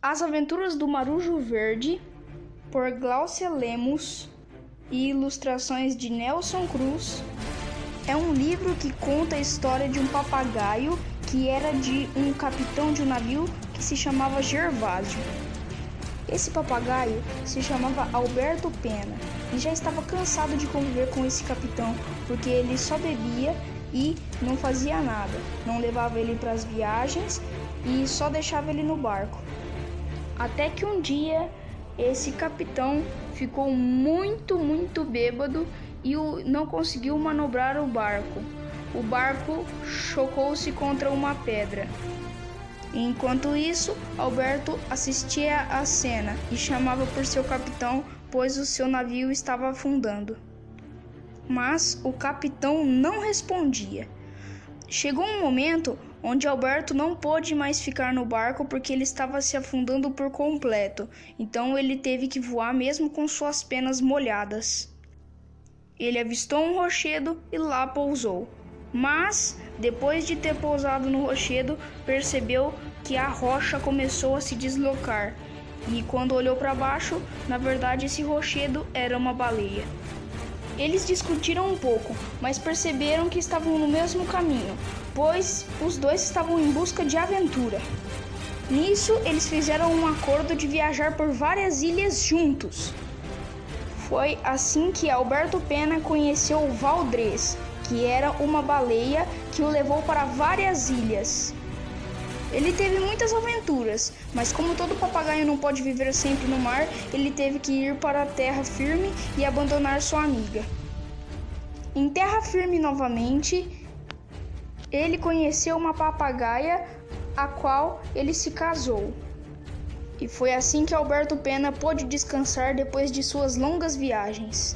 As Aventuras do Marujo Verde, por Glaucia Lemos e ilustrações de Nelson Cruz, é um livro que conta a história de um papagaio que era de um capitão de um navio que se chamava Gervásio. Esse papagaio se chamava Alberto Pena e já estava cansado de conviver com esse capitão porque ele só bebia e não fazia nada, não levava ele para as viagens e só deixava ele no barco. Até que um dia esse capitão ficou muito, muito bêbado e não conseguiu manobrar o barco. O barco chocou-se contra uma pedra. Enquanto isso, Alberto assistia à cena e chamava por seu capitão, pois o seu navio estava afundando. Mas o capitão não respondia. Chegou um momento onde Alberto não pôde mais ficar no barco porque ele estava se afundando por completo, então ele teve que voar mesmo com suas penas molhadas. Ele avistou um rochedo e lá pousou. Mas, depois de ter pousado no rochedo, percebeu que a rocha começou a se deslocar. E quando olhou para baixo, na verdade esse rochedo era uma baleia. Eles discutiram um pouco, mas perceberam que estavam no mesmo caminho, pois os dois estavam em busca de aventura. Nisso, eles fizeram um acordo de viajar por várias ilhas juntos. Foi assim que Alberto Pena conheceu Valdrez, que era uma baleia que o levou para várias ilhas. Ele teve muitas aventuras, mas como todo papagaio não pode viver sempre no mar, ele teve que ir para a terra firme e abandonar sua amiga. Em terra firme novamente, ele conheceu uma papagaia a qual ele se casou. E foi assim que Alberto Pena pôde descansar depois de suas longas viagens.